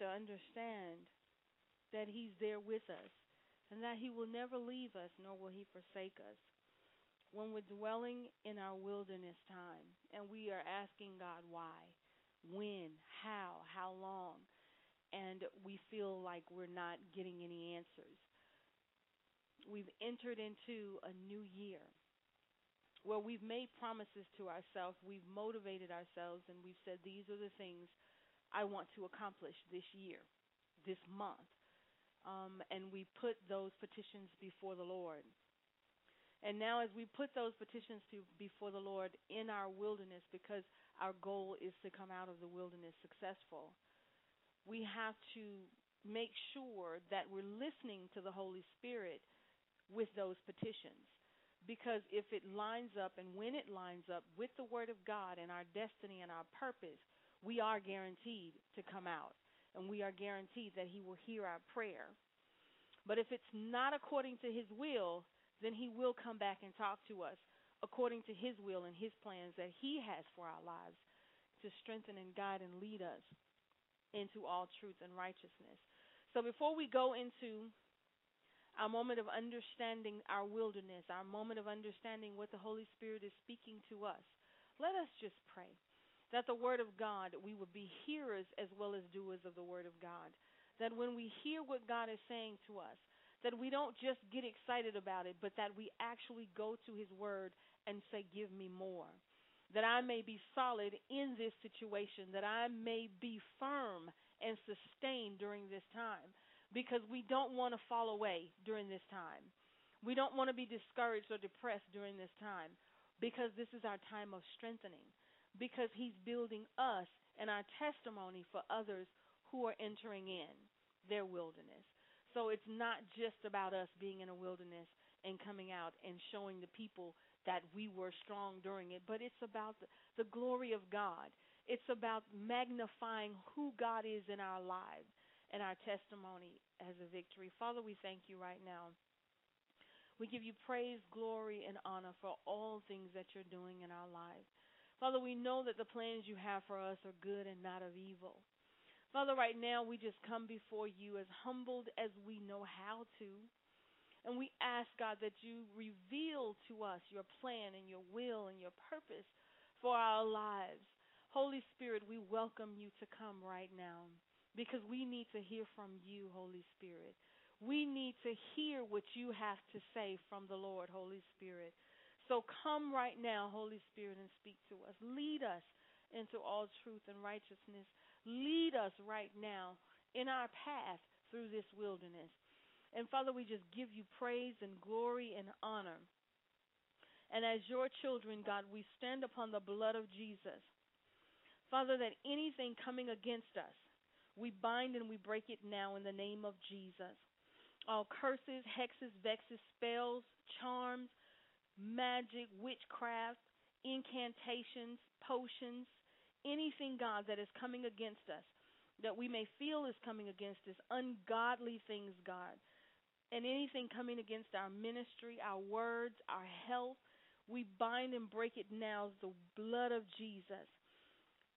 To understand that He's there with us and that He will never leave us nor will He forsake us. When we're dwelling in our wilderness time and we are asking God why, when, how, how long, and we feel like we're not getting any answers. We've entered into a new year where we've made promises to ourselves, we've motivated ourselves, and we've said, These are the things I want to accomplish this year, this month. Um, and we put those petitions before the Lord. And now, as we put those petitions to, before the Lord in our wilderness, because our goal is to come out of the wilderness successful, we have to make sure that we're listening to the Holy Spirit with those petitions because if it lines up and when it lines up with the Word of God and our destiny and our purpose, we are guaranteed to come out and we are guaranteed that He will hear our prayer. But if it's not according to His will, then He will come back and talk to us according to His will and His plans that He has for our lives to strengthen and guide and lead us into all truth and righteousness. So before we go into our moment of understanding our wilderness, our moment of understanding what the Holy Spirit is speaking to us, let us just pray that the Word of God, we would be hearers as well as doers of the Word of God. That when we hear what God is saying to us, that we don't just get excited about it, but that we actually go to His Word and say, Give me more. That I may be solid in this situation, that I may be firm and sustained during this time because we don't want to fall away during this time. We don't want to be discouraged or depressed during this time because this is our time of strengthening, because He's building us and our testimony for others who are entering in their wilderness. So it's not just about us being in a wilderness and coming out and showing the people that we were strong during it, but it's about the, the glory of God. It's about magnifying who God is in our lives and our testimony as a victory. Father, we thank you right now. We give you praise, glory, and honor for all things that you're doing in our lives. Father, we know that the plans you have for us are good and not of evil. Father, right now we just come before you as humbled as we know how to. And we ask, God, that you reveal to us your plan and your will and your purpose for our lives. Holy Spirit, we welcome you to come right now because we need to hear from you, Holy Spirit. We need to hear what you have to say from the Lord, Holy Spirit. So come right now, Holy Spirit, and speak to us. Lead us into all truth and righteousness. Lead us right now in our path through this wilderness. And Father, we just give you praise and glory and honor. And as your children, God, we stand upon the blood of Jesus. Father, that anything coming against us, we bind and we break it now in the name of Jesus. All curses, hexes, vexes, spells, charms, magic, witchcraft, incantations, potions, anything, God, that is coming against us, that we may feel is coming against us, ungodly things, God, and anything coming against our ministry, our words, our health, we bind and break it now, the blood of Jesus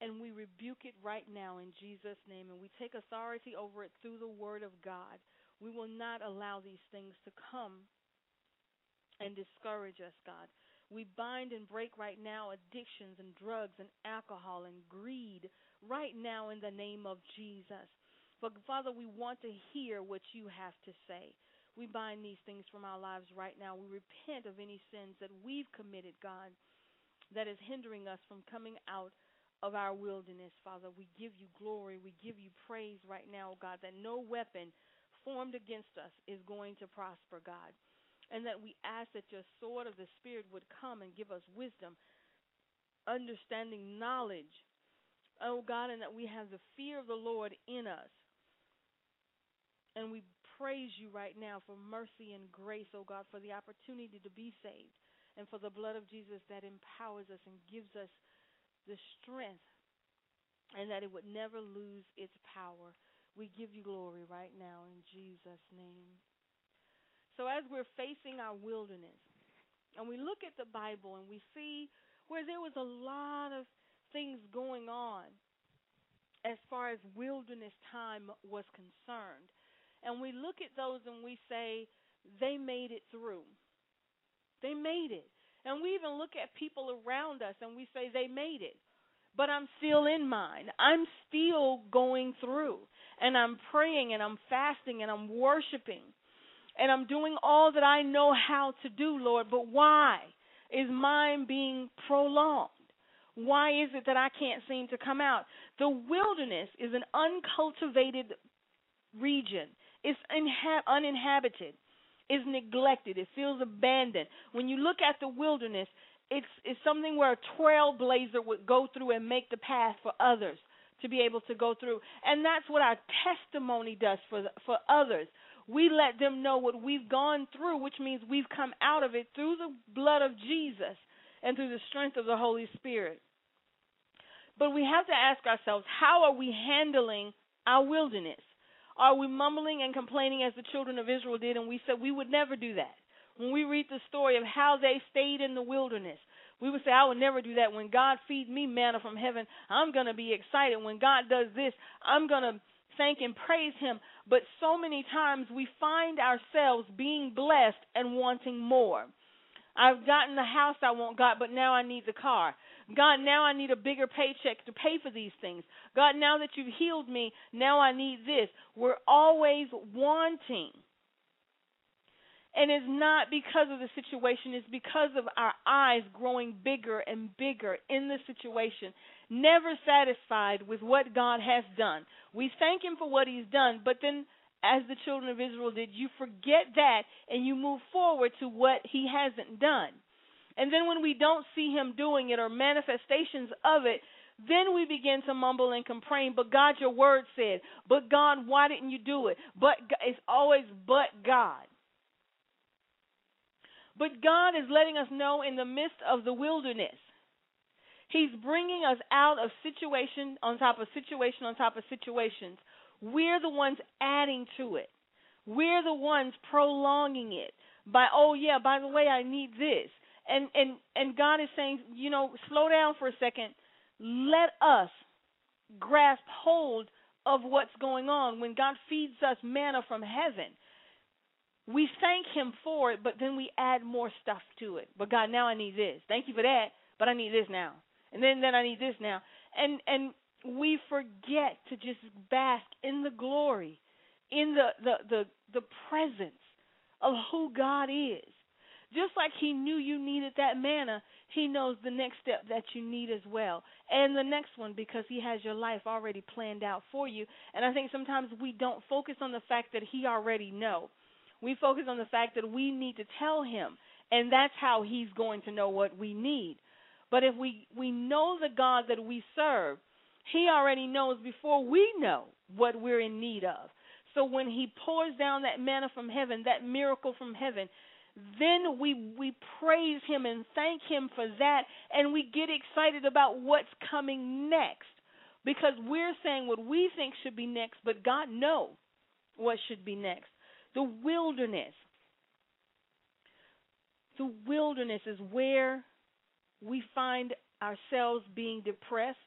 and we rebuke it right now in Jesus' name, and we take authority over it through the Word of God. We will not allow these things to come and discourage us, God. We bind and break right now addictions and drugs and alcohol and greed right now in the name of Jesus. But Father, we want to hear what you have to say. We bind these things from our lives right now. We repent of any sins that we've committed, God, that is hindering us from coming out of our wilderness, Father. We give you glory. We give you praise right now, God, that no weapon formed against us is going to prosper, God. And that we ask that your sword of the Spirit would come and give us wisdom, understanding, knowledge, oh God, and that we have the fear of the Lord in us. And we praise you right now for mercy and grace, oh God, for the opportunity to be saved, and for the blood of Jesus that empowers us and gives us the strength and that it would never lose its power. We give you glory right now in Jesus' name. So, as we're facing our wilderness, and we look at the Bible and we see where there was a lot of things going on as far as wilderness time was concerned. And we look at those and we say, they made it through. They made it. And we even look at people around us and we say, they made it. But I'm still in mine. I'm still going through. And I'm praying and I'm fasting and I'm worshiping. And I'm doing all that I know how to do, Lord. But why is mine being prolonged? Why is it that I can't seem to come out? The wilderness is an uncultivated region. It's inha- uninhabited. It's neglected. It feels abandoned. When you look at the wilderness, it's it's something where a trailblazer would go through and make the path for others to be able to go through. And that's what our testimony does for for others. We let them know what we've gone through, which means we've come out of it through the blood of Jesus and through the strength of the Holy Spirit. But we have to ask ourselves, how are we handling our wilderness? Are we mumbling and complaining as the children of Israel did? And we said we would never do that. When we read the story of how they stayed in the wilderness, we would say, I would never do that. When God feeds me manna from heaven, I'm going to be excited. When God does this, I'm going to thank and praise Him. But so many times we find ourselves being blessed and wanting more. I've gotten the house I want, God, but now I need the car. God, now I need a bigger paycheck to pay for these things. God, now that you've healed me, now I need this. We're always wanting. And it's not because of the situation, it's because of our eyes growing bigger and bigger in the situation, never satisfied with what God has done. We thank Him for what He's done, but then, as the children of Israel did, you forget that and you move forward to what He hasn't done. And then when we don't see him doing it or manifestations of it, then we begin to mumble and complain. But God, your word said, but God, why didn't you do it? But it's always but God. But God is letting us know in the midst of the wilderness, He's bringing us out of situation on top of situation on top of situations. We're the ones adding to it. We're the ones prolonging it by, oh, yeah, by the way, I need this and and and God is saying, you know, slow down for a second. Let us grasp hold of what's going on. When God feeds us manna from heaven, we thank Him for it, but then we add more stuff to it. But God, now I need this. Thank you for that, but I need this now, and then then I need this now, and and we forget to just bask in the glory, in the the the, the presence of who God is. Just like he knew you needed that manna, he knows the next step that you need as well. And the next one because he has your life already planned out for you. And I think sometimes we don't focus on the fact that he already know. We focus on the fact that we need to tell him, and that's how he's going to know what we need. But if we we know the God that we serve, he already knows before we know what we're in need of. So when he pours down that manna from heaven, that miracle from heaven, then we we praise him and thank him for that and we get excited about what's coming next because we're saying what we think should be next but God knows what should be next the wilderness the wilderness is where we find ourselves being depressed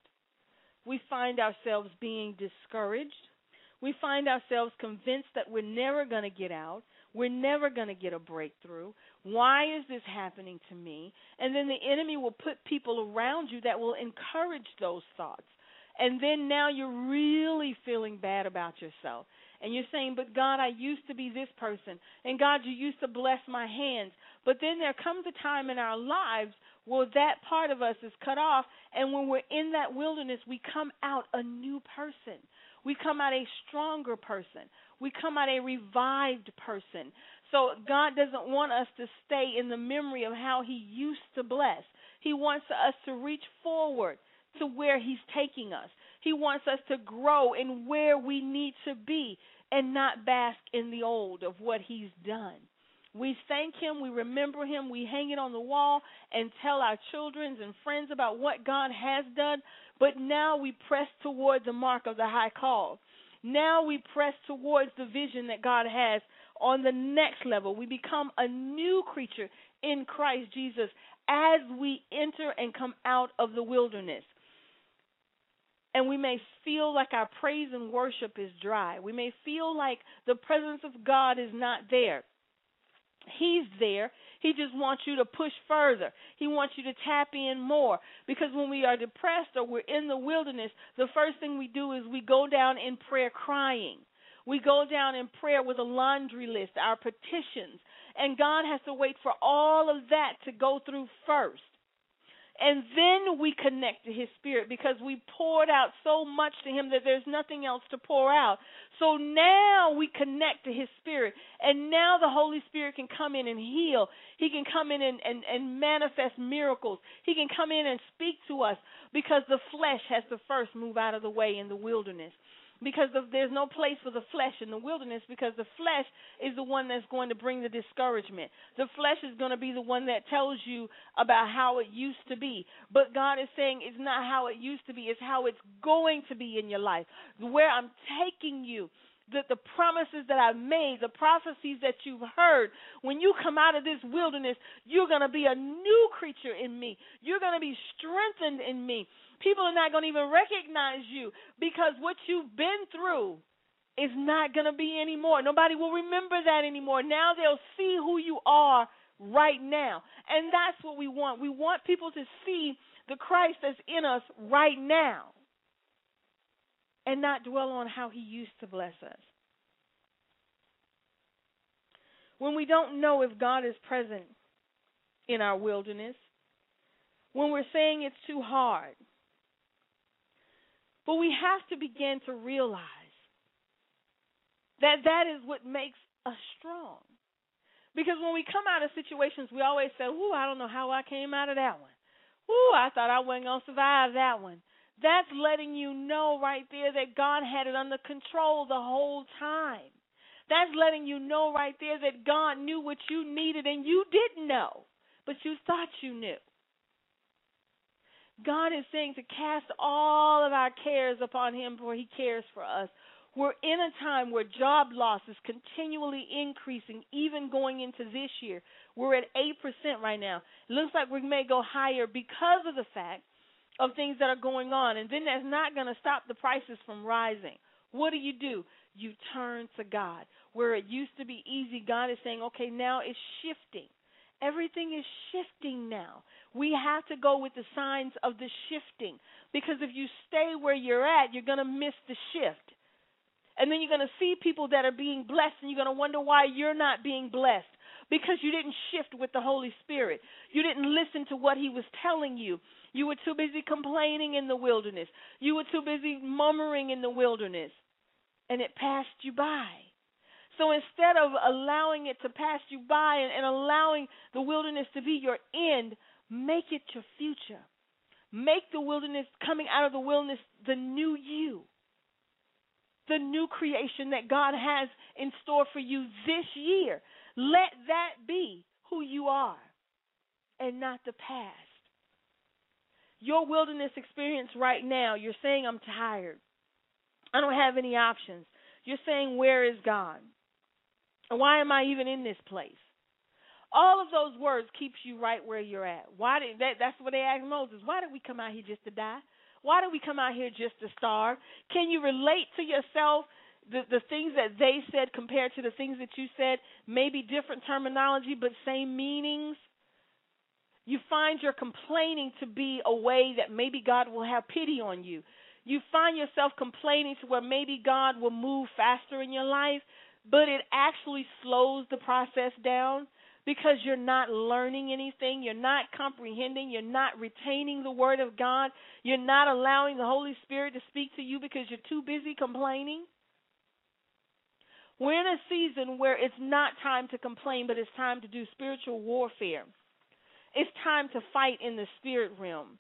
we find ourselves being discouraged we find ourselves convinced that we're never going to get out we're never going to get a breakthrough. Why is this happening to me? And then the enemy will put people around you that will encourage those thoughts. And then now you're really feeling bad about yourself. And you're saying, But God, I used to be this person. And God, you used to bless my hands. But then there comes a time in our lives where that part of us is cut off. And when we're in that wilderness, we come out a new person. We come out a stronger person we come out a revived person. So God doesn't want us to stay in the memory of how He used to bless. He wants us to reach forward to where He's taking us. He wants us to grow in where we need to be and not bask in the old of what He's done. We thank Him, we remember Him, we hang it on the wall and tell our children and friends about what God has done. But now we press toward the mark of the high call. Now we press towards the vision that God has on the next level. We become a new creature in Christ Jesus. as we enter and come out of the wilderness. And we may feel like our praise and worship is dry. We may feel like the presence of God is not there. He's there. He just wants you to push further. He wants you to tap in more. Because when we are depressed or we're in the wilderness, the first thing we do is we go down in prayer crying. We go down in prayer with a laundry list, our petitions. And God has to wait for all of that to go through first. And then we connect to His Spirit because we poured out so much to Him that there's nothing else to pour out. So now we connect to His Spirit. And now the Holy Spirit can come in and heal. He can come in and, and, and manifest miracles. He can come in and speak to us because the flesh has to first move out of the way in the wilderness because there's no place for the flesh in the wilderness because the flesh is the one that's going to bring the discouragement. The flesh is going to be the one that tells you about how it used to be. But God is saying it's not how it used to be, it's how it's going to be in your life. Where I'm taking you the, the promises that I've made, the prophecies that you've heard, when you come out of this wilderness, you're going to be a new creature in me. You're going to be strengthened in me. People are not going to even recognize you because what you've been through is not going to be anymore. Nobody will remember that anymore. Now they'll see who you are right now. And that's what we want. We want people to see the Christ that's in us right now and not dwell on how he used to bless us. When we don't know if God is present in our wilderness, when we're saying it's too hard, but we have to begin to realize that that is what makes us strong. Because when we come out of situations, we always say, Ooh, I don't know how I came out of that one. Ooh, I thought I wasn't going to survive that one. That's letting you know right there that God had it under control the whole time. That's letting you know right there that God knew what you needed and you didn't know, but you thought you knew. God is saying to cast all of our cares upon Him, for He cares for us. We're in a time where job loss is continually increasing, even going into this year. We're at 8% right now. It looks like we may go higher because of the fact of things that are going on. And then that's not going to stop the prices from rising. What do you do? You turn to God. Where it used to be easy, God is saying, okay, now it's shifting. Everything is shifting now. We have to go with the signs of the shifting because if you stay where you're at, you're going to miss the shift. And then you're going to see people that are being blessed and you're going to wonder why you're not being blessed because you didn't shift with the Holy Spirit. You didn't listen to what He was telling you. You were too busy complaining in the wilderness. You were too busy murmuring in the wilderness. And it passed you by. So instead of allowing it to pass you by and, and allowing the wilderness to be your end, make it your future. Make the wilderness, coming out of the wilderness, the new you. The new creation that God has in store for you this year. Let that be who you are and not the past. Your wilderness experience right now, you're saying, I'm tired. I don't have any options. You're saying, Where is God? Why am I even in this place? All of those words keeps you right where you're at. Why did that that's what they asked Moses. Why did we come out here just to die? Why did we come out here just to starve? Can you relate to yourself the the things that they said compared to the things that you said? Maybe different terminology but same meanings. You find your complaining to be a way that maybe God will have pity on you. You find yourself complaining to where maybe God will move faster in your life but it actually slows the process down because you're not learning anything, you're not comprehending, you're not retaining the word of God, you're not allowing the Holy Spirit to speak to you because you're too busy complaining. We're in a season where it's not time to complain, but it's time to do spiritual warfare. It's time to fight in the spirit realm.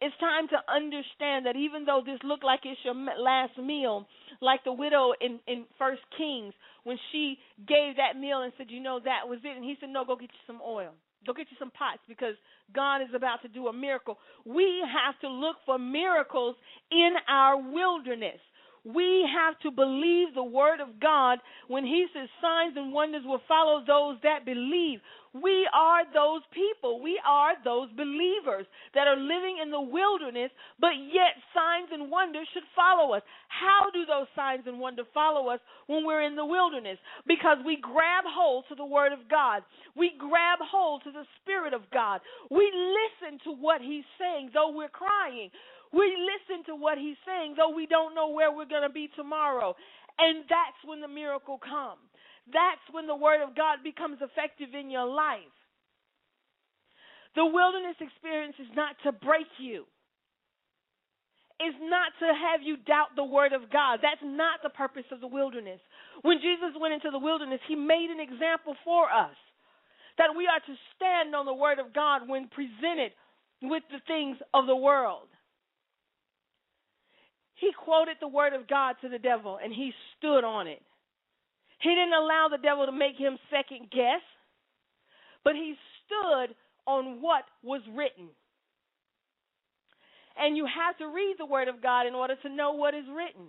It's time to understand that even though this looked like it's your last meal, like the widow in in First Kings when she gave that meal and said, "You know, that was it," and he said, "No, go get you some oil." Go get you some pots because God is about to do a miracle. We have to look for miracles in our wilderness. We have to believe the word of God when he says signs and wonders will follow those that believe. We are those people. We are those believers that are living in the wilderness, but yet signs and wonders should follow us. How do those signs and wonders follow us when we're in the wilderness? Because we grab hold to the Word of God. We grab hold to the Spirit of God. We listen to what He's saying, though we're crying. We listen to what he's saying, though we don't know where we're going to be tomorrow. And that's when the miracle comes. That's when the word of God becomes effective in your life. The wilderness experience is not to break you. It's not to have you doubt the word of God. That's not the purpose of the wilderness. When Jesus went into the wilderness, he made an example for us that we are to stand on the word of God when presented with the things of the world. He quoted the word of God to the devil and he stood on it. He didn't allow the devil to make him second guess, but he stood on what was written. And you have to read the word of God in order to know what is written.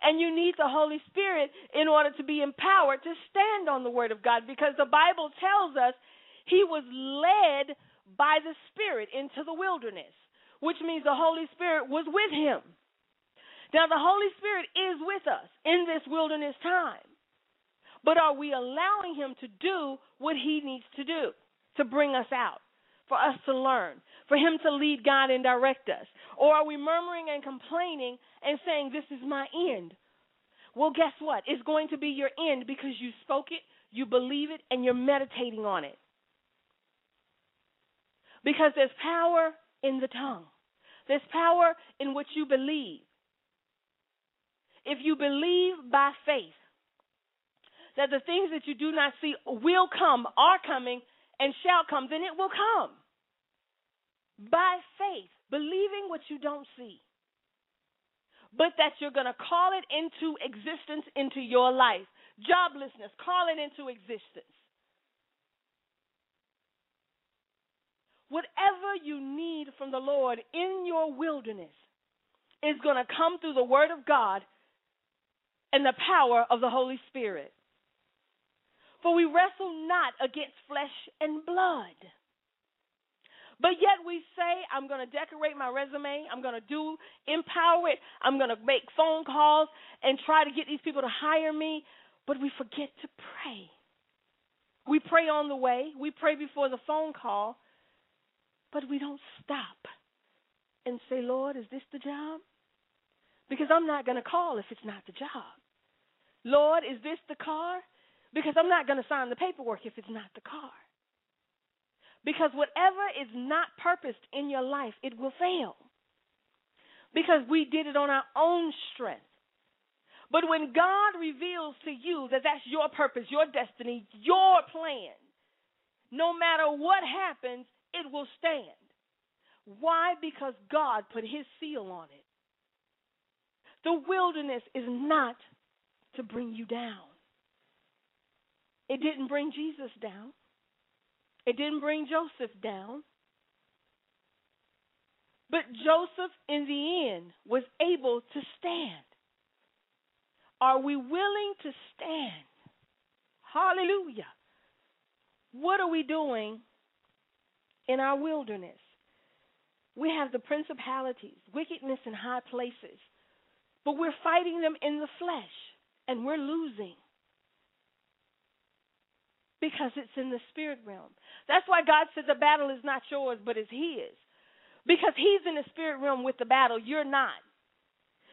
And you need the Holy Spirit in order to be empowered to stand on the word of God because the Bible tells us he was led by the Spirit into the wilderness, which means the Holy Spirit was with him. Now, the Holy Spirit is with us in this wilderness time. But are we allowing Him to do what He needs to do to bring us out, for us to learn, for Him to lead God and direct us? Or are we murmuring and complaining and saying, This is my end? Well, guess what? It's going to be your end because you spoke it, you believe it, and you're meditating on it. Because there's power in the tongue, there's power in what you believe. If you believe by faith that the things that you do not see will come, are coming, and shall come, then it will come. By faith, believing what you don't see, but that you're going to call it into existence into your life. Joblessness, call it into existence. Whatever you need from the Lord in your wilderness is going to come through the Word of God and the power of the Holy Spirit. For we wrestle not against flesh and blood. But yet we say, I'm going to decorate my resume. I'm going to do, empower it. I'm going to make phone calls and try to get these people to hire me. But we forget to pray. We pray on the way, we pray before the phone call, but we don't stop and say, Lord, is this the job? Because I'm not going to call if it's not the job. Lord, is this the car? Because I'm not going to sign the paperwork if it's not the car. Because whatever is not purposed in your life, it will fail. Because we did it on our own strength. But when God reveals to you that that's your purpose, your destiny, your plan, no matter what happens, it will stand. Why? Because God put his seal on it. The wilderness is not to bring you down. It didn't bring Jesus down. It didn't bring Joseph down. But Joseph, in the end, was able to stand. Are we willing to stand? Hallelujah. What are we doing in our wilderness? We have the principalities, wickedness in high places, but we're fighting them in the flesh and we're losing because it's in the spirit realm. That's why God said the battle is not yours, but it's His. Because He's in the spirit realm with the battle, you're not.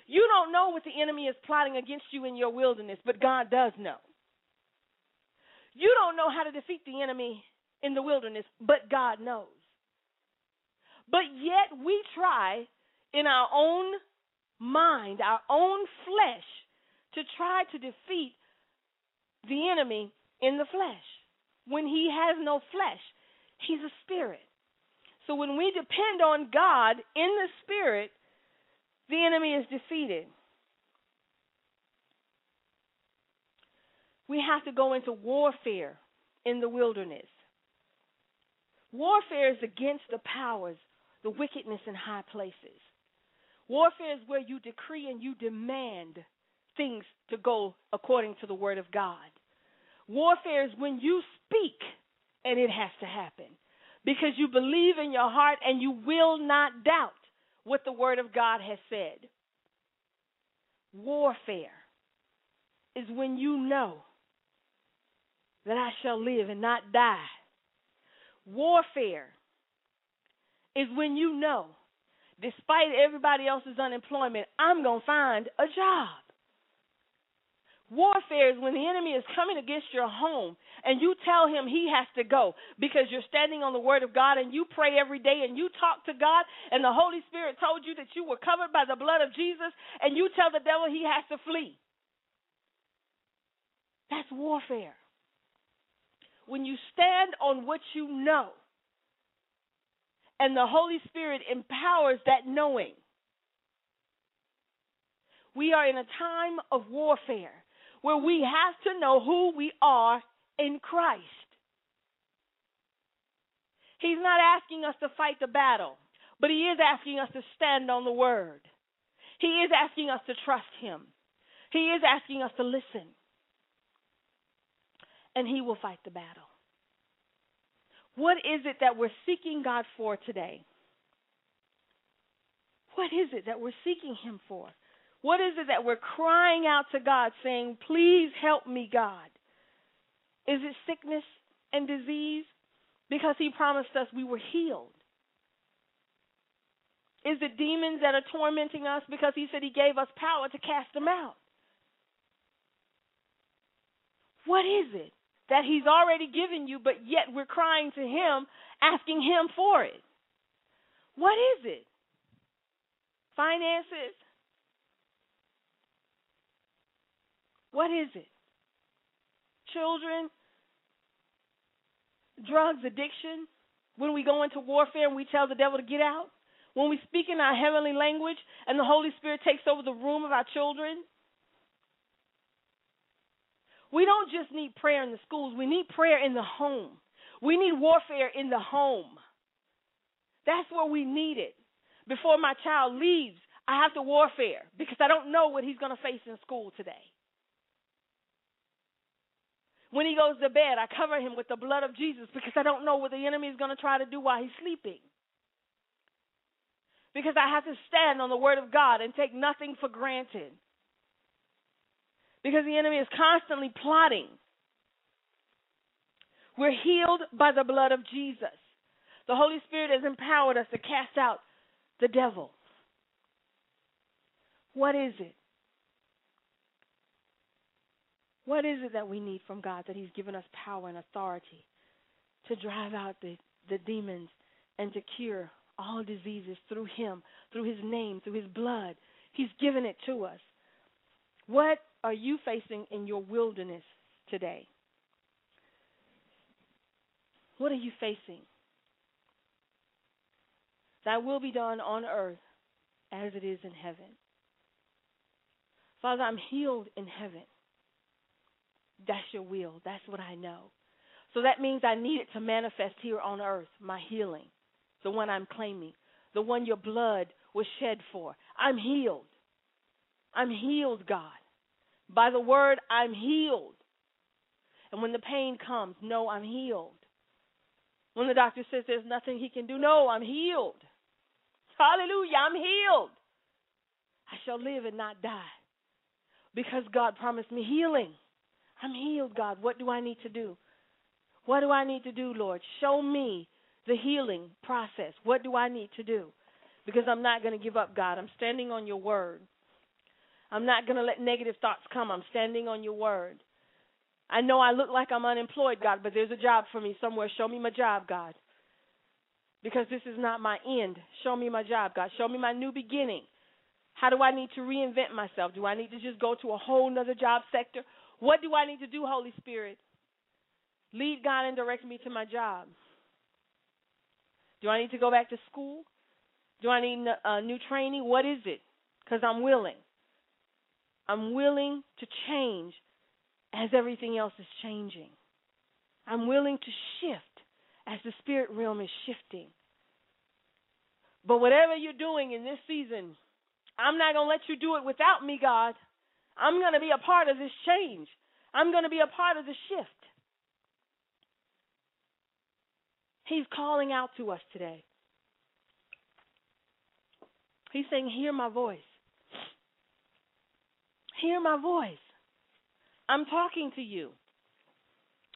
You don't know what the enemy is plotting against you in your wilderness, but God does know. You don't know how to defeat the enemy in the wilderness, but God knows. But yet we try in our own mind, our own flesh, to try to defeat the enemy in the flesh when he has no flesh. He's a spirit. So when we depend on God in the spirit, the enemy is defeated. We have to go into warfare in the wilderness. Warfare is against the powers, the wickedness in high places. Warfare is where you decree and you demand things to go according to the word of God. Warfare is when you speak and it has to happen because you believe in your heart and you will not doubt what the word of God has said. Warfare is when you know that I shall live and not die. Warfare is when you know, despite everybody else's unemployment, I'm going to find a job. Warfare is when the enemy is coming against your home and you tell him he has to go because you're standing on the word of God and you pray every day and you talk to God and the Holy Spirit told you that you were covered by the blood of Jesus and you tell the devil he has to flee. That's warfare. When you stand on what you know and the Holy Spirit empowers that knowing. We are in a time of warfare where we have to know who we are in Christ. He's not asking us to fight the battle, but He is asking us to stand on the Word. He is asking us to trust Him. He is asking us to listen. And He will fight the battle. What is it that we're seeking God for today? What is it that we're seeking Him for? What is it that we're crying out to God saying, Please help me, God? Is it sickness and disease? Because He promised us we were healed. Is it demons that are tormenting us? Because He said He gave us power to cast them out. What is it that He's already given you, but yet we're crying to Him, asking Him for it? What is it? Finances? What is it? Children, drugs, addiction. When we go into warfare and we tell the devil to get out. When we speak in our heavenly language and the Holy Spirit takes over the room of our children. We don't just need prayer in the schools, we need prayer in the home. We need warfare in the home. That's where we need it. Before my child leaves, I have to warfare because I don't know what he's going to face in school today. When he goes to bed, I cover him with the blood of Jesus because I don't know what the enemy is going to try to do while he's sleeping. Because I have to stand on the word of God and take nothing for granted. Because the enemy is constantly plotting. We're healed by the blood of Jesus. The Holy Spirit has empowered us to cast out the devil. What is it? What is it that we need from God that He's given us power and authority to drive out the, the demons and to cure all diseases through Him, through His name, through His blood? He's given it to us. What are you facing in your wilderness today? What are you facing? Thy will be done on earth as it is in heaven. Father, I'm healed in heaven. That's your will. That's what I know. So that means I need it to manifest here on earth, my healing, the one I'm claiming, the one your blood was shed for. I'm healed. I'm healed, God. By the word, I'm healed. And when the pain comes, no, I'm healed. When the doctor says there's nothing he can do, no, I'm healed. Hallelujah, I'm healed. I shall live and not die because God promised me healing. I'm healed, God. What do I need to do? What do I need to do, Lord? Show me the healing process. What do I need to do? Because I'm not going to give up, God. I'm standing on your word. I'm not going to let negative thoughts come. I'm standing on your word. I know I look like I'm unemployed, God, but there's a job for me somewhere. Show me my job, God. Because this is not my end. Show me my job, God. Show me my new beginning. How do I need to reinvent myself? Do I need to just go to a whole other job sector? What do I need to do, Holy Spirit? Lead God and direct me to my job. Do I need to go back to school? Do I need a new training? What is it? Because I'm willing. I'm willing to change as everything else is changing. I'm willing to shift as the spirit realm is shifting. But whatever you're doing in this season, I'm not going to let you do it without me, God. I'm going to be a part of this change. I'm going to be a part of the shift. He's calling out to us today. He's saying, Hear my voice. Hear my voice. I'm talking to you.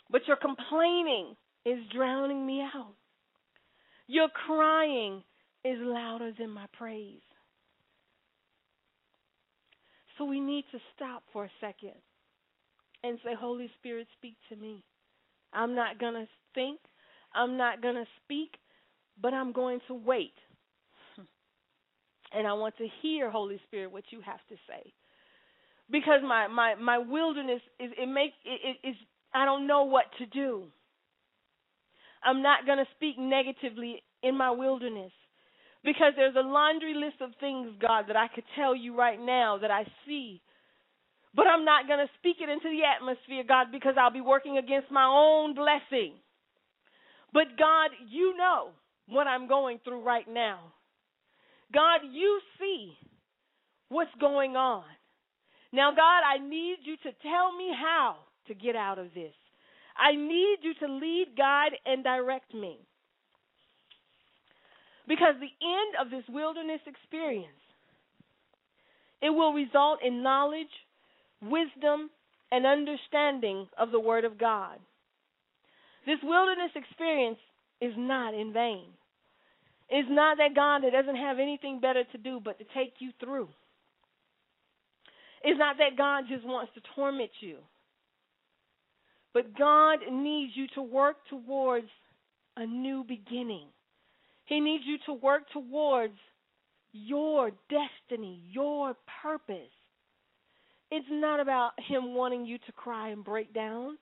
But your complaining is drowning me out. Your crying is louder than my praise. So we need to stop for a second and say, Holy Spirit, speak to me. I'm not going to think, I'm not going to speak, but I'm going to wait. And I want to hear, Holy Spirit, what you have to say. Because my, my, my wilderness is it make it, it is I don't know what to do. I'm not going to speak negatively in my wilderness because there's a laundry list of things, God, that I could tell you right now that I see. But I'm not going to speak it into the atmosphere, God, because I'll be working against my own blessing. But God, you know what I'm going through right now. God, you see what's going on. Now, God, I need you to tell me how to get out of this. I need you to lead, guide, and direct me. Because the end of this wilderness experience, it will result in knowledge, wisdom, and understanding of the Word of God. This wilderness experience is not in vain. It's not that God that doesn't have anything better to do but to take you through. It's not that God just wants to torment you. But God needs you to work towards a new beginning. He needs you to work towards your destiny, your purpose. It's not about Him wanting you to cry and break down,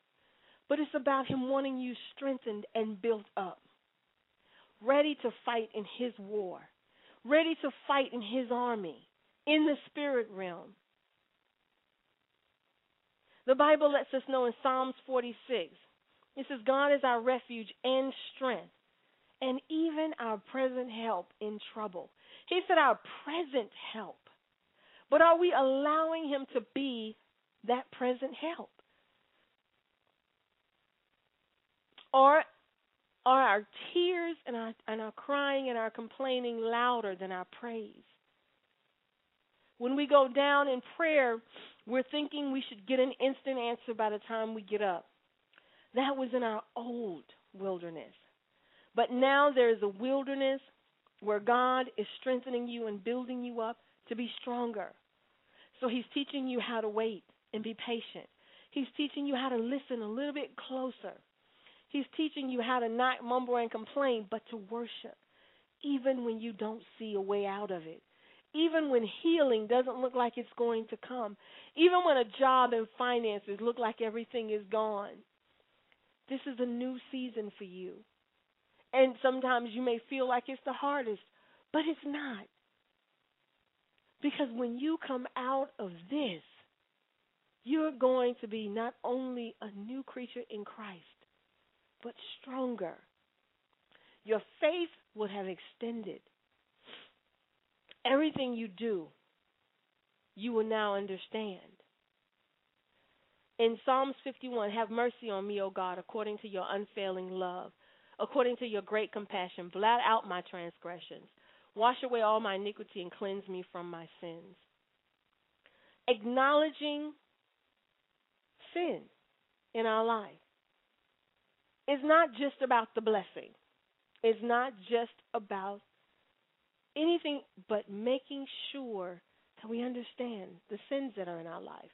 but it's about Him wanting you strengthened and built up, ready to fight in His war, ready to fight in His army, in the spirit realm. The Bible lets us know in Psalms 46, it says, God is our refuge and strength and even our present help in trouble. He said, our present help. But are we allowing Him to be that present help? Or are our tears and our, and our crying and our complaining louder than our praise? When we go down in prayer, we're thinking we should get an instant answer by the time we get up. That was in our old wilderness. But now there is a wilderness where God is strengthening you and building you up to be stronger. So He's teaching you how to wait and be patient. He's teaching you how to listen a little bit closer. He's teaching you how to not mumble and complain, but to worship, even when you don't see a way out of it. Even when healing doesn't look like it's going to come. Even when a job and finances look like everything is gone. This is a new season for you. And sometimes you may feel like it's the hardest, but it's not. Because when you come out of this, you're going to be not only a new creature in Christ, but stronger. Your faith will have extended. Everything you do, you will now understand. In Psalms 51, have mercy on me, O God, according to your unfailing love according to your great compassion. Blot out my transgressions. Wash away all my iniquity and cleanse me from my sins. Acknowledging sin in our life is not just about the blessing, it's not just about anything but making sure that we understand the sins that are in our life.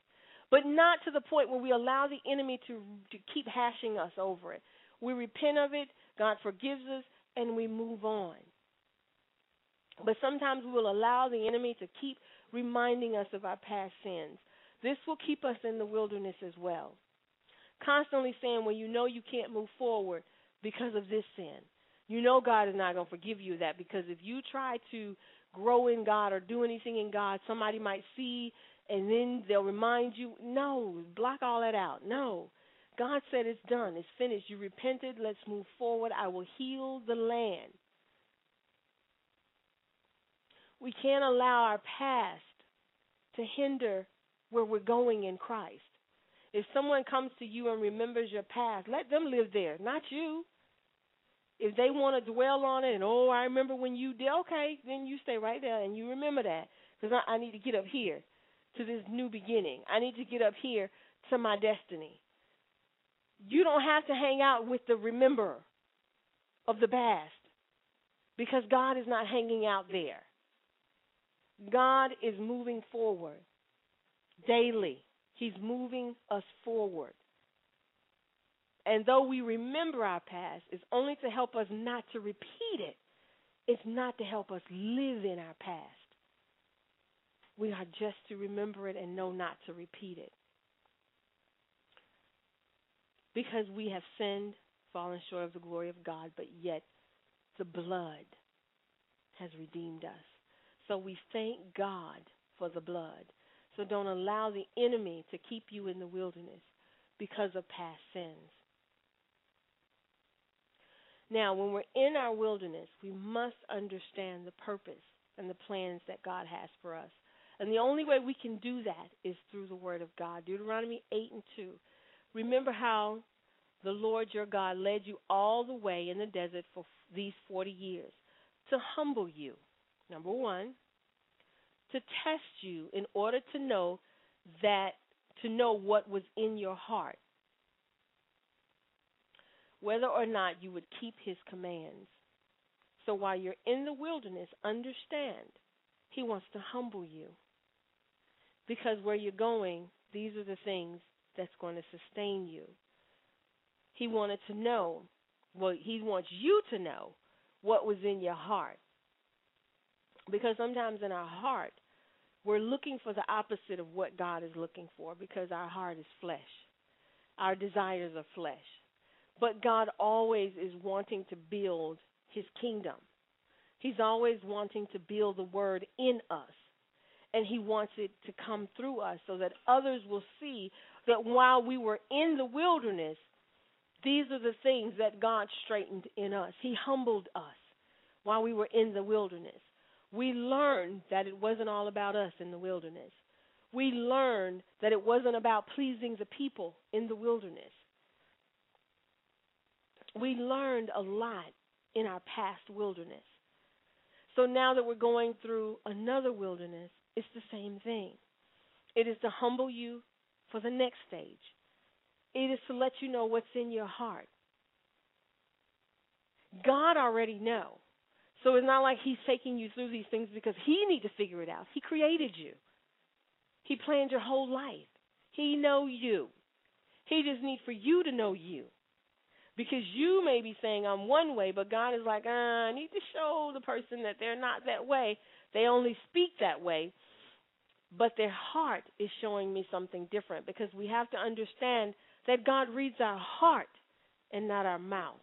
But not to the point where we allow the enemy to, to keep hashing us over it. We repent of it, God forgives us, and we move on. But sometimes we will allow the enemy to keep reminding us of our past sins. This will keep us in the wilderness as well. Constantly saying, well, you know you can't move forward because of this sin. You know God is not going to forgive you that because if you try to grow in God or do anything in God, somebody might see and then they'll remind you, no, block all that out. No. God said it's done, it's finished. You repented, let's move forward. I will heal the land. We can't allow our past to hinder where we're going in Christ. If someone comes to you and remembers your past, let them live there, not you. If they want to dwell on it and, oh, I remember when you did, okay, then you stay right there and you remember that. Because I, I need to get up here to this new beginning. I need to get up here to my destiny. You don't have to hang out with the rememberer of the past because God is not hanging out there. God is moving forward daily. He's moving us forward. And though we remember our past, it's only to help us not to repeat it. It's not to help us live in our past. We are just to remember it and know not to repeat it. Because we have sinned, fallen short of the glory of God, but yet the blood has redeemed us. So we thank God for the blood. So don't allow the enemy to keep you in the wilderness because of past sins. Now, when we're in our wilderness, we must understand the purpose and the plans that God has for us. And the only way we can do that is through the Word of God. Deuteronomy 8 and 2. Remember how the Lord your God led you all the way in the desert for these 40 years to humble you, number one, to test you in order to know that, to know what was in your heart, whether or not you would keep his commands. So while you're in the wilderness, understand he wants to humble you. Because where you're going, these are the things that's going to sustain you. He wanted to know, well, he wants you to know what was in your heart. Because sometimes in our heart, we're looking for the opposite of what God is looking for because our heart is flesh. Our desires are flesh. But God always is wanting to build his kingdom. He's always wanting to build the word in us and he wants it to come through us so that others will see that while we were in the wilderness, these are the things that God straightened in us. He humbled us while we were in the wilderness. We learned that it wasn't all about us in the wilderness. We learned that it wasn't about pleasing the people in the wilderness. We learned a lot in our past wilderness. So now that we're going through another wilderness, it's the same thing. It is to humble you for the next stage. It is to let you know what's in your heart. God already know. So it's not like he's taking you through these things because he need to figure it out. He created you. He planned your whole life. He know you. He just need for you to know you. Because you may be saying I'm one way, but God is like, uh, I need to show the person that they're not that way. They only speak that way, but their heart is showing me something different because we have to understand that God reads our heart and not our mouth.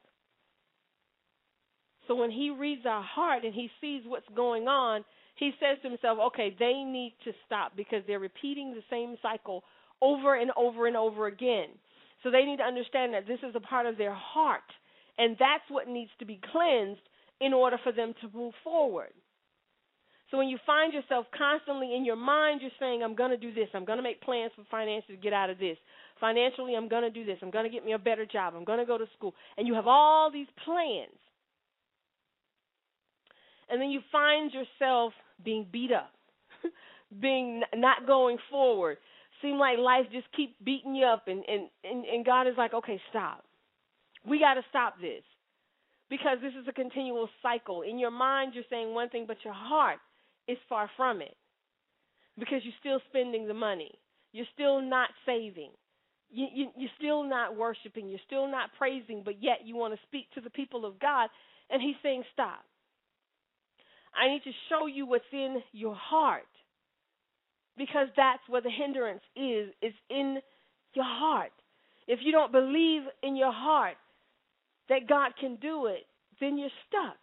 So when he reads our heart and he sees what's going on, he says to himself, okay, they need to stop because they're repeating the same cycle over and over and over again. So they need to understand that this is a part of their heart, and that's what needs to be cleansed in order for them to move forward. So when you find yourself constantly in your mind, you're saying, I'm going to do this. I'm going to make plans for finances to get out of this. Financially, I'm going to do this. I'm going to get me a better job. I'm going to go to school. And you have all these plans and then you find yourself being beat up, being not going forward. Seem like life just keep beating you up, and and and, and God is like, okay, stop. We got to stop this because this is a continual cycle. In your mind, you're saying one thing, but your heart is far from it because you're still spending the money. You're still not saving. You, you, you're still not worshiping. You're still not praising, but yet you want to speak to the people of God. And He's saying, stop. I need to show you what's in your heart. Because that's where the hindrance is, It's in your heart. If you don't believe in your heart that God can do it, then you're stuck.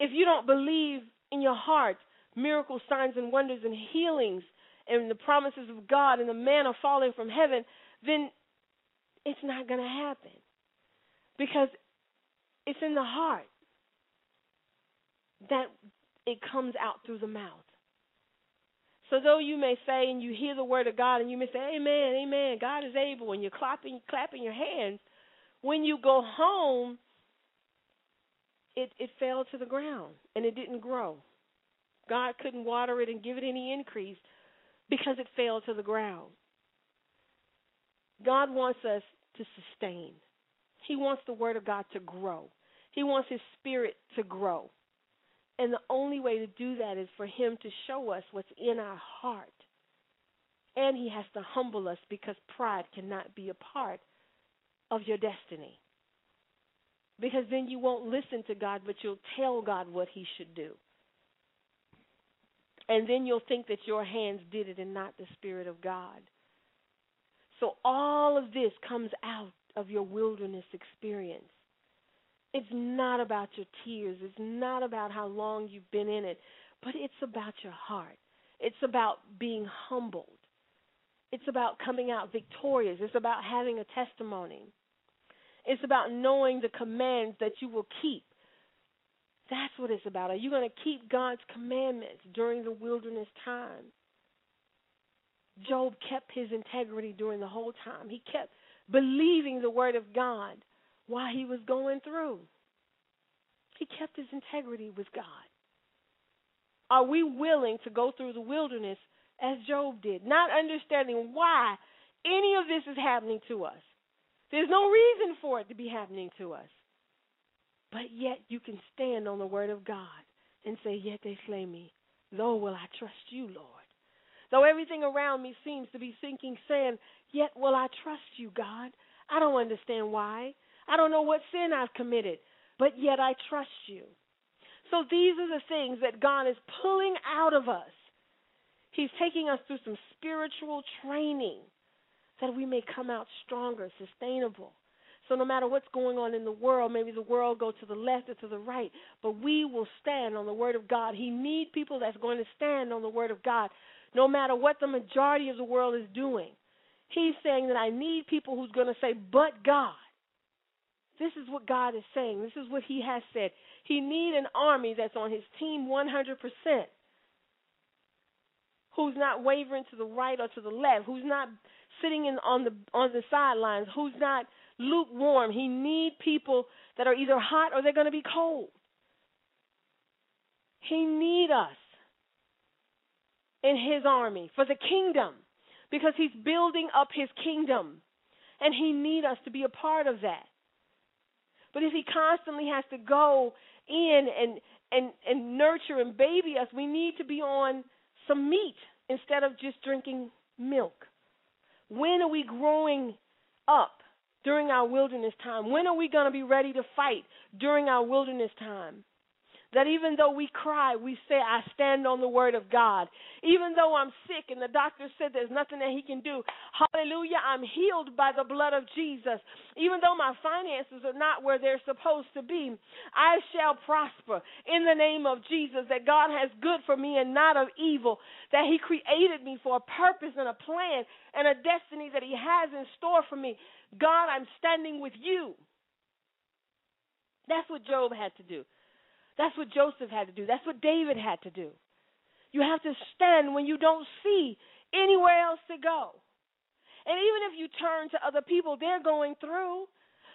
If you don't believe in your heart miracles, signs, and wonders, and healings, and the promises of God and the manna falling from heaven, then it's not going to happen. Because it's in the heart that it comes out through the mouth. So though you may say and you hear the word of God and you may say, Amen, Amen, God is able, and you're clapping clapping your hands, when you go home, it, it fell to the ground and it didn't grow. God couldn't water it and give it any increase because it fell to the ground. God wants us to sustain. He wants the Word of God to grow. He wants His Spirit to grow. And the only way to do that is for Him to show us what's in our heart. And He has to humble us because pride cannot be a part of your destiny. Because then you won't listen to God, but you'll tell God what He should do. And then you'll think that your hands did it and not the Spirit of God. So all of this comes out of your wilderness experience. It's not about your tears. It's not about how long you've been in it, but it's about your heart. It's about being humbled. It's about coming out victorious. It's about having a testimony. It's about knowing the commands that you will keep. That's what it's about. Are you going to keep God's commandments during the wilderness time? Job kept his integrity during the whole time. He kept believing the word of God while he was going through. He kept his integrity with God. Are we willing to go through the wilderness as Job did, not understanding why any of this is happening to us? There's no reason for it to be happening to us. But yet you can stand on the word of God and say, Yet they slay me, though will I trust you, Lord. Though everything around me seems to be sinking sand, yet will I trust you, God. I don't understand why. I don't know what sin I've committed, but yet I trust you. So these are the things that God is pulling out of us. He's taking us through some spiritual training that we may come out stronger, sustainable. So no matter what's going on in the world, maybe the world go to the left or to the right, but we will stand on the word of God. He need people that's going to stand on the word of God, no matter what the majority of the world is doing. He's saying that I need people who's going to say, "But God." This is what God is saying. This is what He has said. He need an army that's on His team 100%, who's not wavering to the right or to the left, who's not sitting in on the on the sidelines, who's not lukewarm. He need people that are either hot or they're going to be cold. He need us in his army for the kingdom because he's building up his kingdom and he need us to be a part of that. But if he constantly has to go in and and and nurture and baby us, we need to be on some meat instead of just drinking milk. When are we growing up during our wilderness time? When are we going to be ready to fight during our wilderness time? That even though we cry, we say, I stand on the word of God. Even though I'm sick and the doctor said there's nothing that he can do, hallelujah, I'm healed by the blood of Jesus. Even though my finances are not where they're supposed to be, I shall prosper in the name of Jesus. That God has good for me and not of evil. That he created me for a purpose and a plan and a destiny that he has in store for me. God, I'm standing with you. That's what Job had to do. That's what Joseph had to do. That's what David had to do. You have to stand when you don't see anywhere else to go. And even if you turn to other people, they're going through.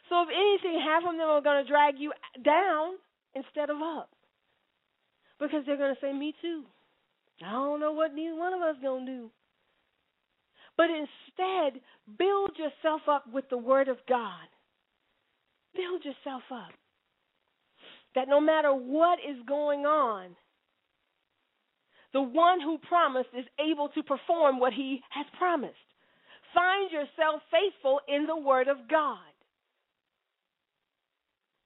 So if anything, half of them are going to drag you down instead of up. Because they're going to say, Me too. I don't know what neither one of us going to do. But instead, build yourself up with the Word of God. Build yourself up that no matter what is going on, the one who promised is able to perform what he has promised. Find yourself faithful in the Word of God.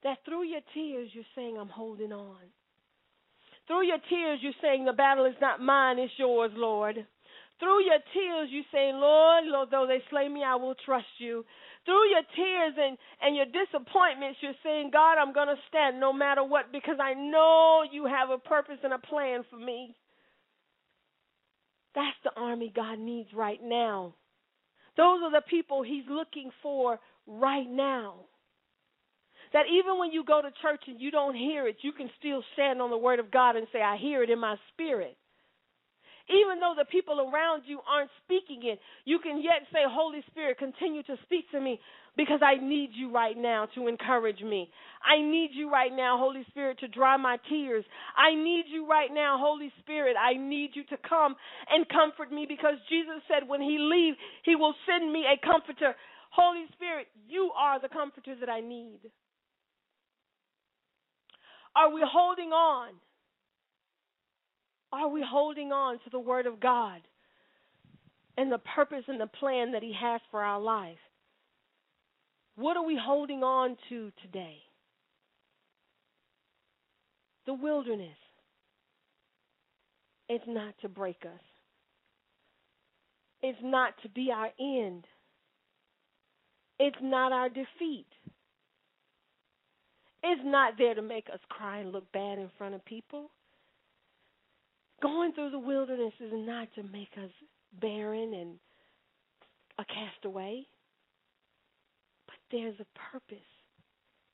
That through your tears, you're saying, I'm holding on. Through your tears, you're saying, The battle is not mine, it's yours, Lord. Through your tears, you say, Lord, Lord, though they slay me, I will trust you through your tears and, and your disappointments, you're saying, God, I'm going to stand no matter what because I know you have a purpose and a plan for me. That's the army God needs right now. Those are the people He's looking for right now. That even when you go to church and you don't hear it, you can still stand on the Word of God and say, I hear it in my spirit. Even though the people around you aren't speaking it, you can yet say, Holy Spirit, continue to speak to me because I need you right now to encourage me. I need you right now, Holy Spirit, to dry my tears. I need you right now, Holy Spirit. I need you to come and comfort me because Jesus said when he leaves, he will send me a comforter. Holy Spirit, you are the comforter that I need. Are we holding on? Are we holding on to the Word of God and the purpose and the plan that He has for our life? What are we holding on to today? The wilderness. It's not to break us. It's not to be our end. It's not our defeat. It's not there to make us cry and look bad in front of people. Going through the wilderness is not to make us barren and a castaway. But there's a purpose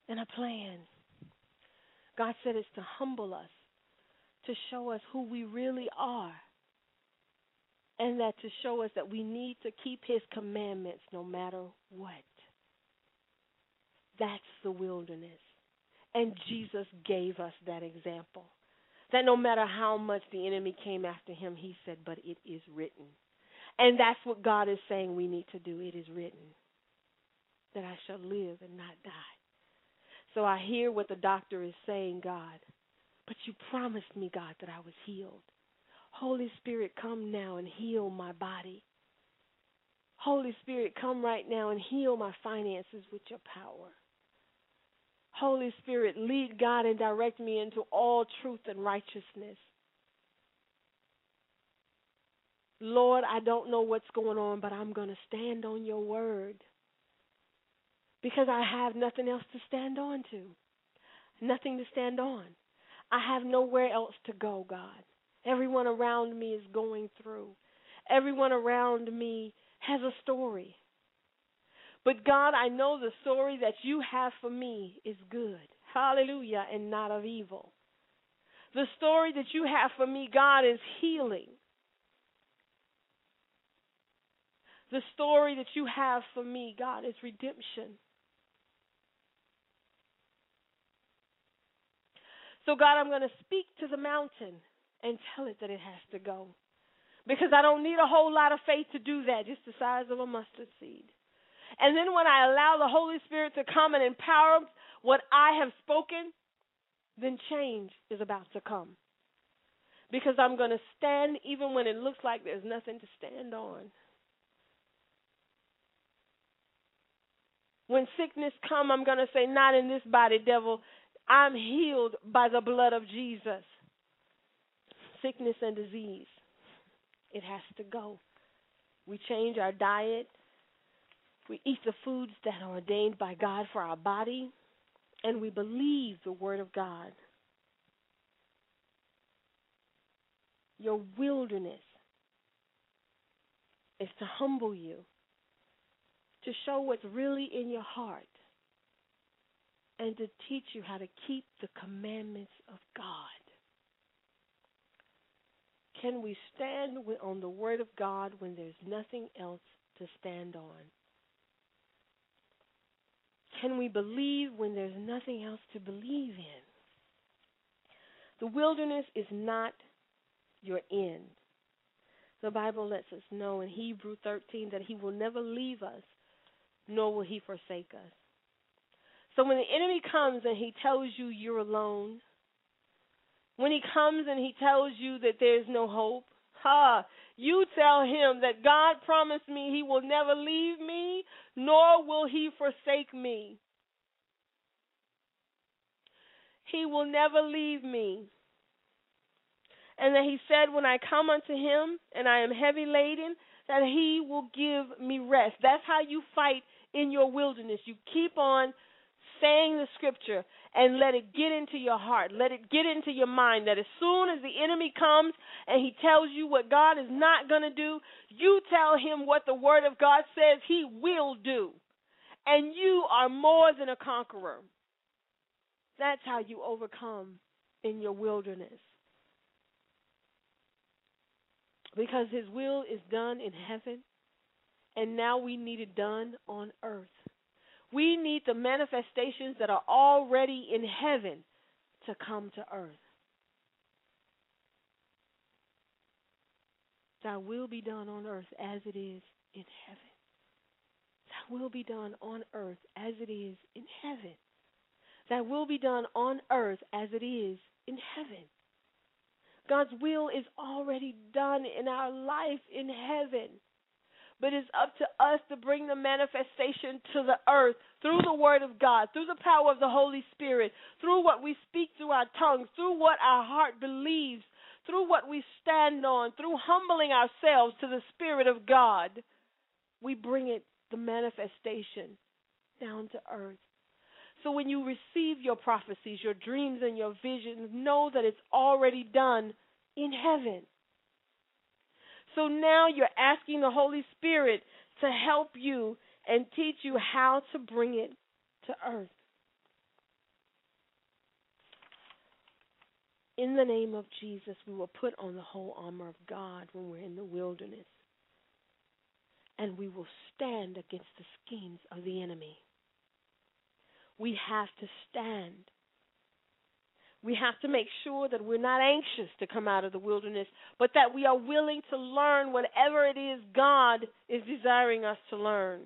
and a plan. God said it's to humble us, to show us who we really are, and that to show us that we need to keep His commandments no matter what. That's the wilderness. And Jesus gave us that example. That no matter how much the enemy came after him, he said, But it is written. And that's what God is saying we need to do. It is written that I shall live and not die. So I hear what the doctor is saying, God. But you promised me, God, that I was healed. Holy Spirit, come now and heal my body. Holy Spirit, come right now and heal my finances with your power. Holy Spirit, lead God and direct me into all truth and righteousness. Lord, I don't know what's going on, but I'm going to stand on your word because I have nothing else to stand on to. Nothing to stand on. I have nowhere else to go, God. Everyone around me is going through. Everyone around me has a story. But God, I know the story that you have for me is good. Hallelujah, and not of evil. The story that you have for me, God, is healing. The story that you have for me, God, is redemption. So, God, I'm going to speak to the mountain and tell it that it has to go. Because I don't need a whole lot of faith to do that, just the size of a mustard seed. And then when I allow the Holy Spirit to come and empower what I have spoken, then change is about to come. Because I'm going to stand even when it looks like there's nothing to stand on. When sickness come, I'm going to say, not in this body, devil. I'm healed by the blood of Jesus. Sickness and disease, it has to go. We change our diet, we eat the foods that are ordained by God for our body, and we believe the Word of God. Your wilderness is to humble you, to show what's really in your heart, and to teach you how to keep the commandments of God. Can we stand on the Word of God when there's nothing else to stand on? Can we believe when there's nothing else to believe in? The wilderness is not your end. The Bible lets us know in Hebrew 13 that He will never leave us, nor will He forsake us. So when the enemy comes and he tells you you're alone, when he comes and he tells you that there's no hope, ha, you tell him that God promised me he will never leave me, nor will he forsake me. He will never leave me. And that he said, When I come unto him and I am heavy laden, that he will give me rest. That's how you fight in your wilderness. You keep on saying the scripture and let it get into your heart. Let it get into your mind that as soon as the enemy comes and he tells you what God is not going to do, you tell him what the word of God says he will do. And you are more than a conqueror. That's how you overcome in your wilderness. Because his will is done in heaven, and now we need it done on earth. We need the manifestations that are already in heaven to come to earth. Thy will be done on earth as it is in heaven. Thy will be done on earth as it is in heaven. Thy will be done on earth as it is in heaven. God's will is already done in our life in heaven. But it's up to us to bring the manifestation to the earth through the Word of God, through the power of the Holy Spirit, through what we speak through our tongues, through what our heart believes, through what we stand on, through humbling ourselves to the Spirit of God. We bring it, the manifestation, down to earth. So when you receive your prophecies, your dreams, and your visions, know that it's already done in heaven. So now you're asking the Holy Spirit to help you and teach you how to bring it to earth. In the name of Jesus, we will put on the whole armor of God when we're in the wilderness. And we will stand against the schemes of the enemy. We have to stand. We have to make sure that we're not anxious to come out of the wilderness, but that we are willing to learn whatever it is God is desiring us to learn.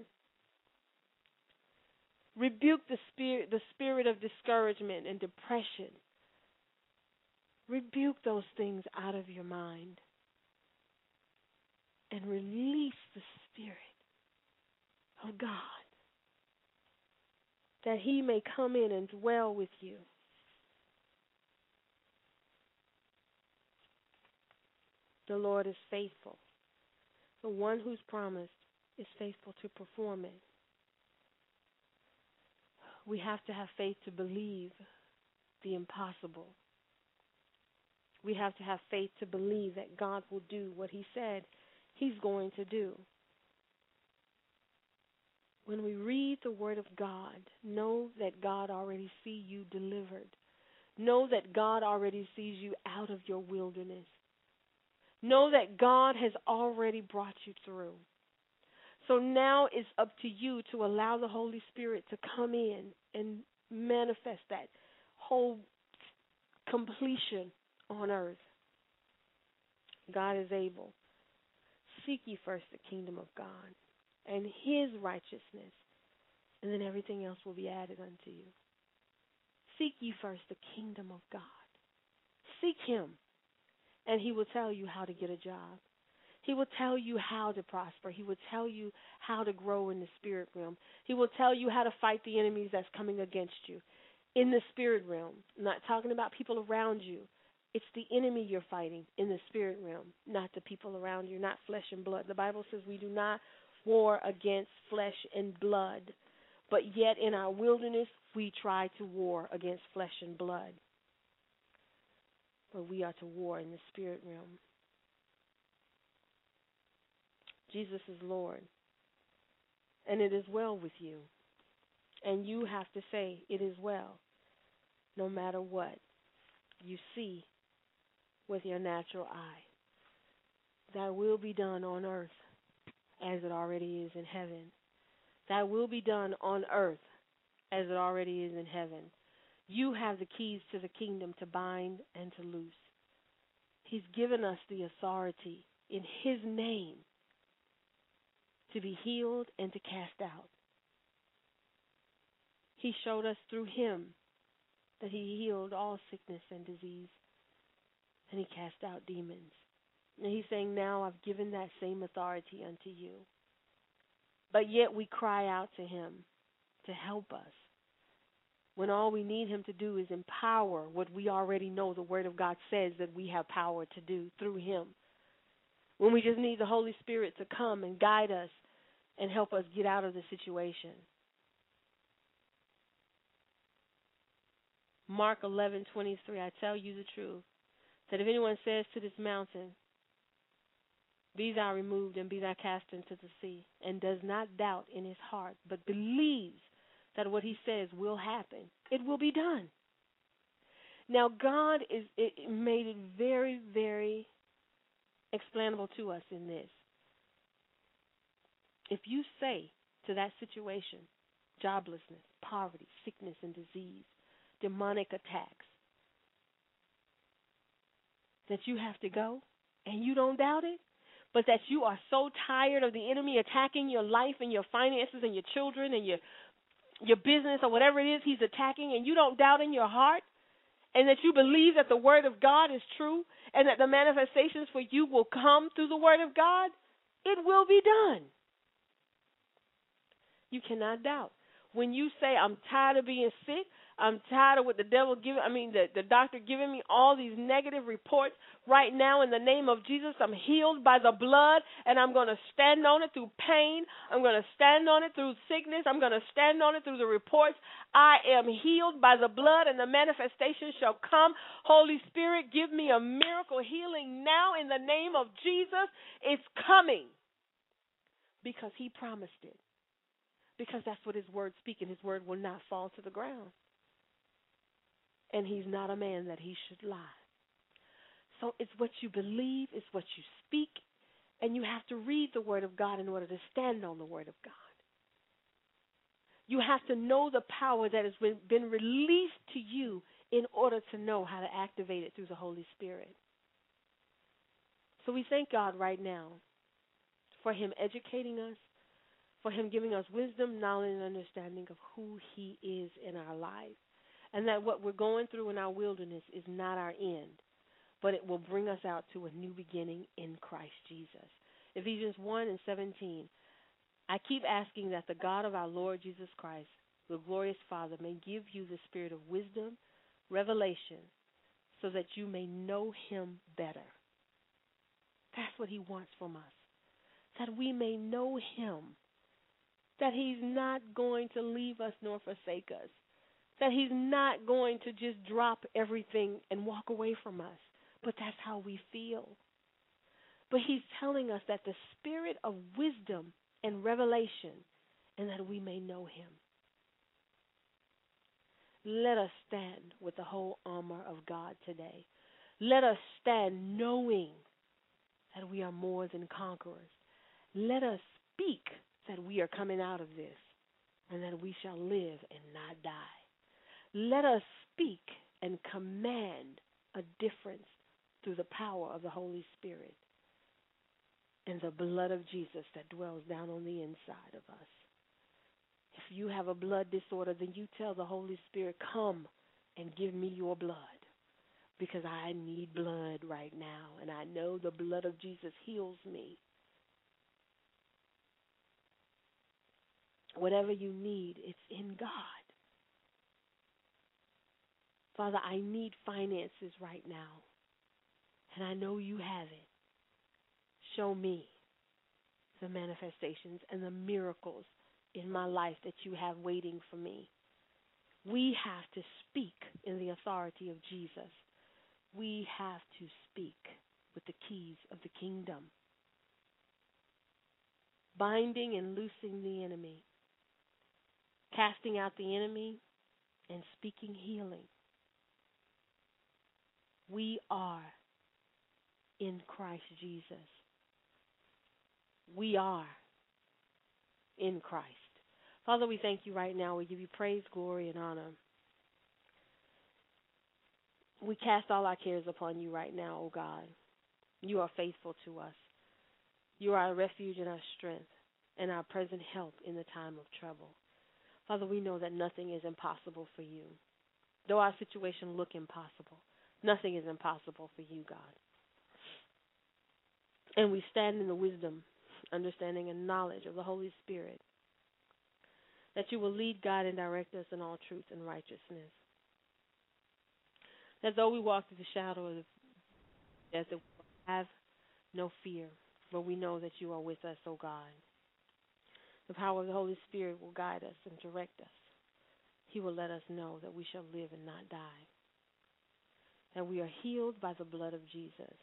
Rebuke the spirit, the spirit of discouragement and depression. Rebuke those things out of your mind and release the Spirit of God that He may come in and dwell with you. The Lord is faithful. The one who's promised is faithful to perform it. We have to have faith to believe the impossible. We have to have faith to believe that God will do what He said He's going to do. When we read the Word of God, know that God already sees you delivered. Know that God already sees you out of your wilderness. Know that God has already brought you through. So now it's up to you to allow the Holy Spirit to come in and manifest that whole completion on earth. God is able. Seek ye first the kingdom of God and his righteousness, and then everything else will be added unto you. Seek ye first the kingdom of God. Seek him, and he will tell you how to get a job. He will tell you how to prosper. He will tell you how to grow in the spirit realm. He will tell you how to fight the enemies that's coming against you in the spirit realm. I'm not talking about people around you. It's the enemy you're fighting in the spirit realm, not the people around you, not flesh and blood. The Bible says we do not war against flesh and blood, but yet in our wilderness we try to war against flesh and blood. But we are to war in the spirit realm. Jesus is Lord. And it is well with you. And you have to say, It is well, no matter what you see with your natural eye. That will be done on earth as it already is in heaven. That will be done on earth as it already is in heaven. You have the keys to the kingdom to bind and to loose. He's given us the authority in His name to be healed and to cast out. He showed us through Him that He healed all sickness and disease and He cast out demons. And he's saying, Now I've given that same authority unto you. But yet we cry out to him to help us. When all we need him to do is empower what we already know the Word of God says that we have power to do through him. When we just need the Holy Spirit to come and guide us and help us get out of the situation. Mark 11:23 I tell you the truth that if anyone says to this mountain be thou removed and be thou cast into the sea, and does not doubt in his heart, but believes that what he says will happen, it will be done. Now, God is it made it very, very explainable to us in this. If you say to that situation, joblessness, poverty, sickness, and disease, demonic attacks, that you have to go and you don't doubt it, but that you are so tired of the enemy attacking your life and your finances and your children and your your business or whatever it is he's attacking and you don't doubt in your heart and that you believe that the word of God is true and that the manifestations for you will come through the word of God, it will be done. You cannot doubt. When you say, I'm tired of being sick, I'm tired of what the devil giving I mean the, the doctor giving me all these negative reports right now in the name of Jesus. I'm healed by the blood and I'm gonna stand on it through pain. I'm gonna stand on it through sickness. I'm gonna stand on it through the reports. I am healed by the blood and the manifestation shall come. Holy Spirit, give me a miracle healing now in the name of Jesus. It's coming. Because he promised it. Because that's what his word speaking. His word will not fall to the ground and he's not a man that he should lie. So it's what you believe, it's what you speak, and you have to read the Word of God in order to stand on the Word of God. You have to know the power that has been released to you in order to know how to activate it through the Holy Spirit. So we thank God right now for Him educating us, for Him giving us wisdom, knowledge, and understanding of who He is in our lives and that what we're going through in our wilderness is not our end, but it will bring us out to a new beginning in Christ Jesus. Ephesians 1 and 17. I keep asking that the God of our Lord Jesus Christ, the glorious Father, may give you the spirit of wisdom, revelation, so that you may know him better. That's what he wants from us. That we may know him. That he's not going to leave us nor forsake us that He's not going to just drop everything and walk away from us, but that's how we feel. But He's telling us that the spirit of wisdom and revelation, and that we may know Him. Let us stand with the whole armor of God today. Let us stand knowing that we are more than conquerors. Let us speak that we are coming out of this and that we shall live and not die. Let us speak and command a difference through the power of the Holy Spirit and the blood of Jesus that dwells down on the inside of us. If you have a blood disorder, then you tell the Holy Spirit, Come and give me your blood because I need blood right now, and I know the blood of Jesus heals me. Whatever you need, it's in God. Father, I need finances right now. And I know you have it. Show me the manifestations and the miracles in my life that you have waiting for me. We have to speak in the authority of Jesus. We have to speak with the keys of the kingdom, binding and loosing the enemy, casting out the enemy, and speaking healing. We are in Christ Jesus. We are in Christ. Father, we thank you right now. We give you praise, glory, and honor. We cast all our cares upon you right now, O oh God. You are faithful to us. You are our refuge and our strength and our present help in the time of trouble. Father, we know that nothing is impossible for you. Though our situation look impossible, Nothing is impossible for you, God. And we stand in the wisdom, understanding, and knowledge of the Holy Spirit that you will lead, God, and direct us in all truth and righteousness. That though we walk through the shadow of death, that we have no fear, for we know that you are with us, O God. The power of the Holy Spirit will guide us and direct us. He will let us know that we shall live and not die that we are healed by the blood of Jesus.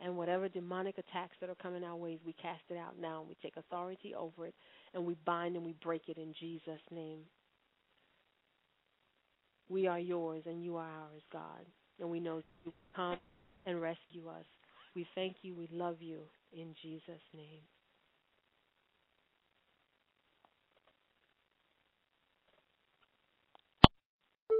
And whatever demonic attacks that are coming our ways, we cast it out now and we take authority over it and we bind and we break it in Jesus' name. We are yours and you are ours, God. And we know you come and rescue us. We thank you. We love you. In Jesus' name.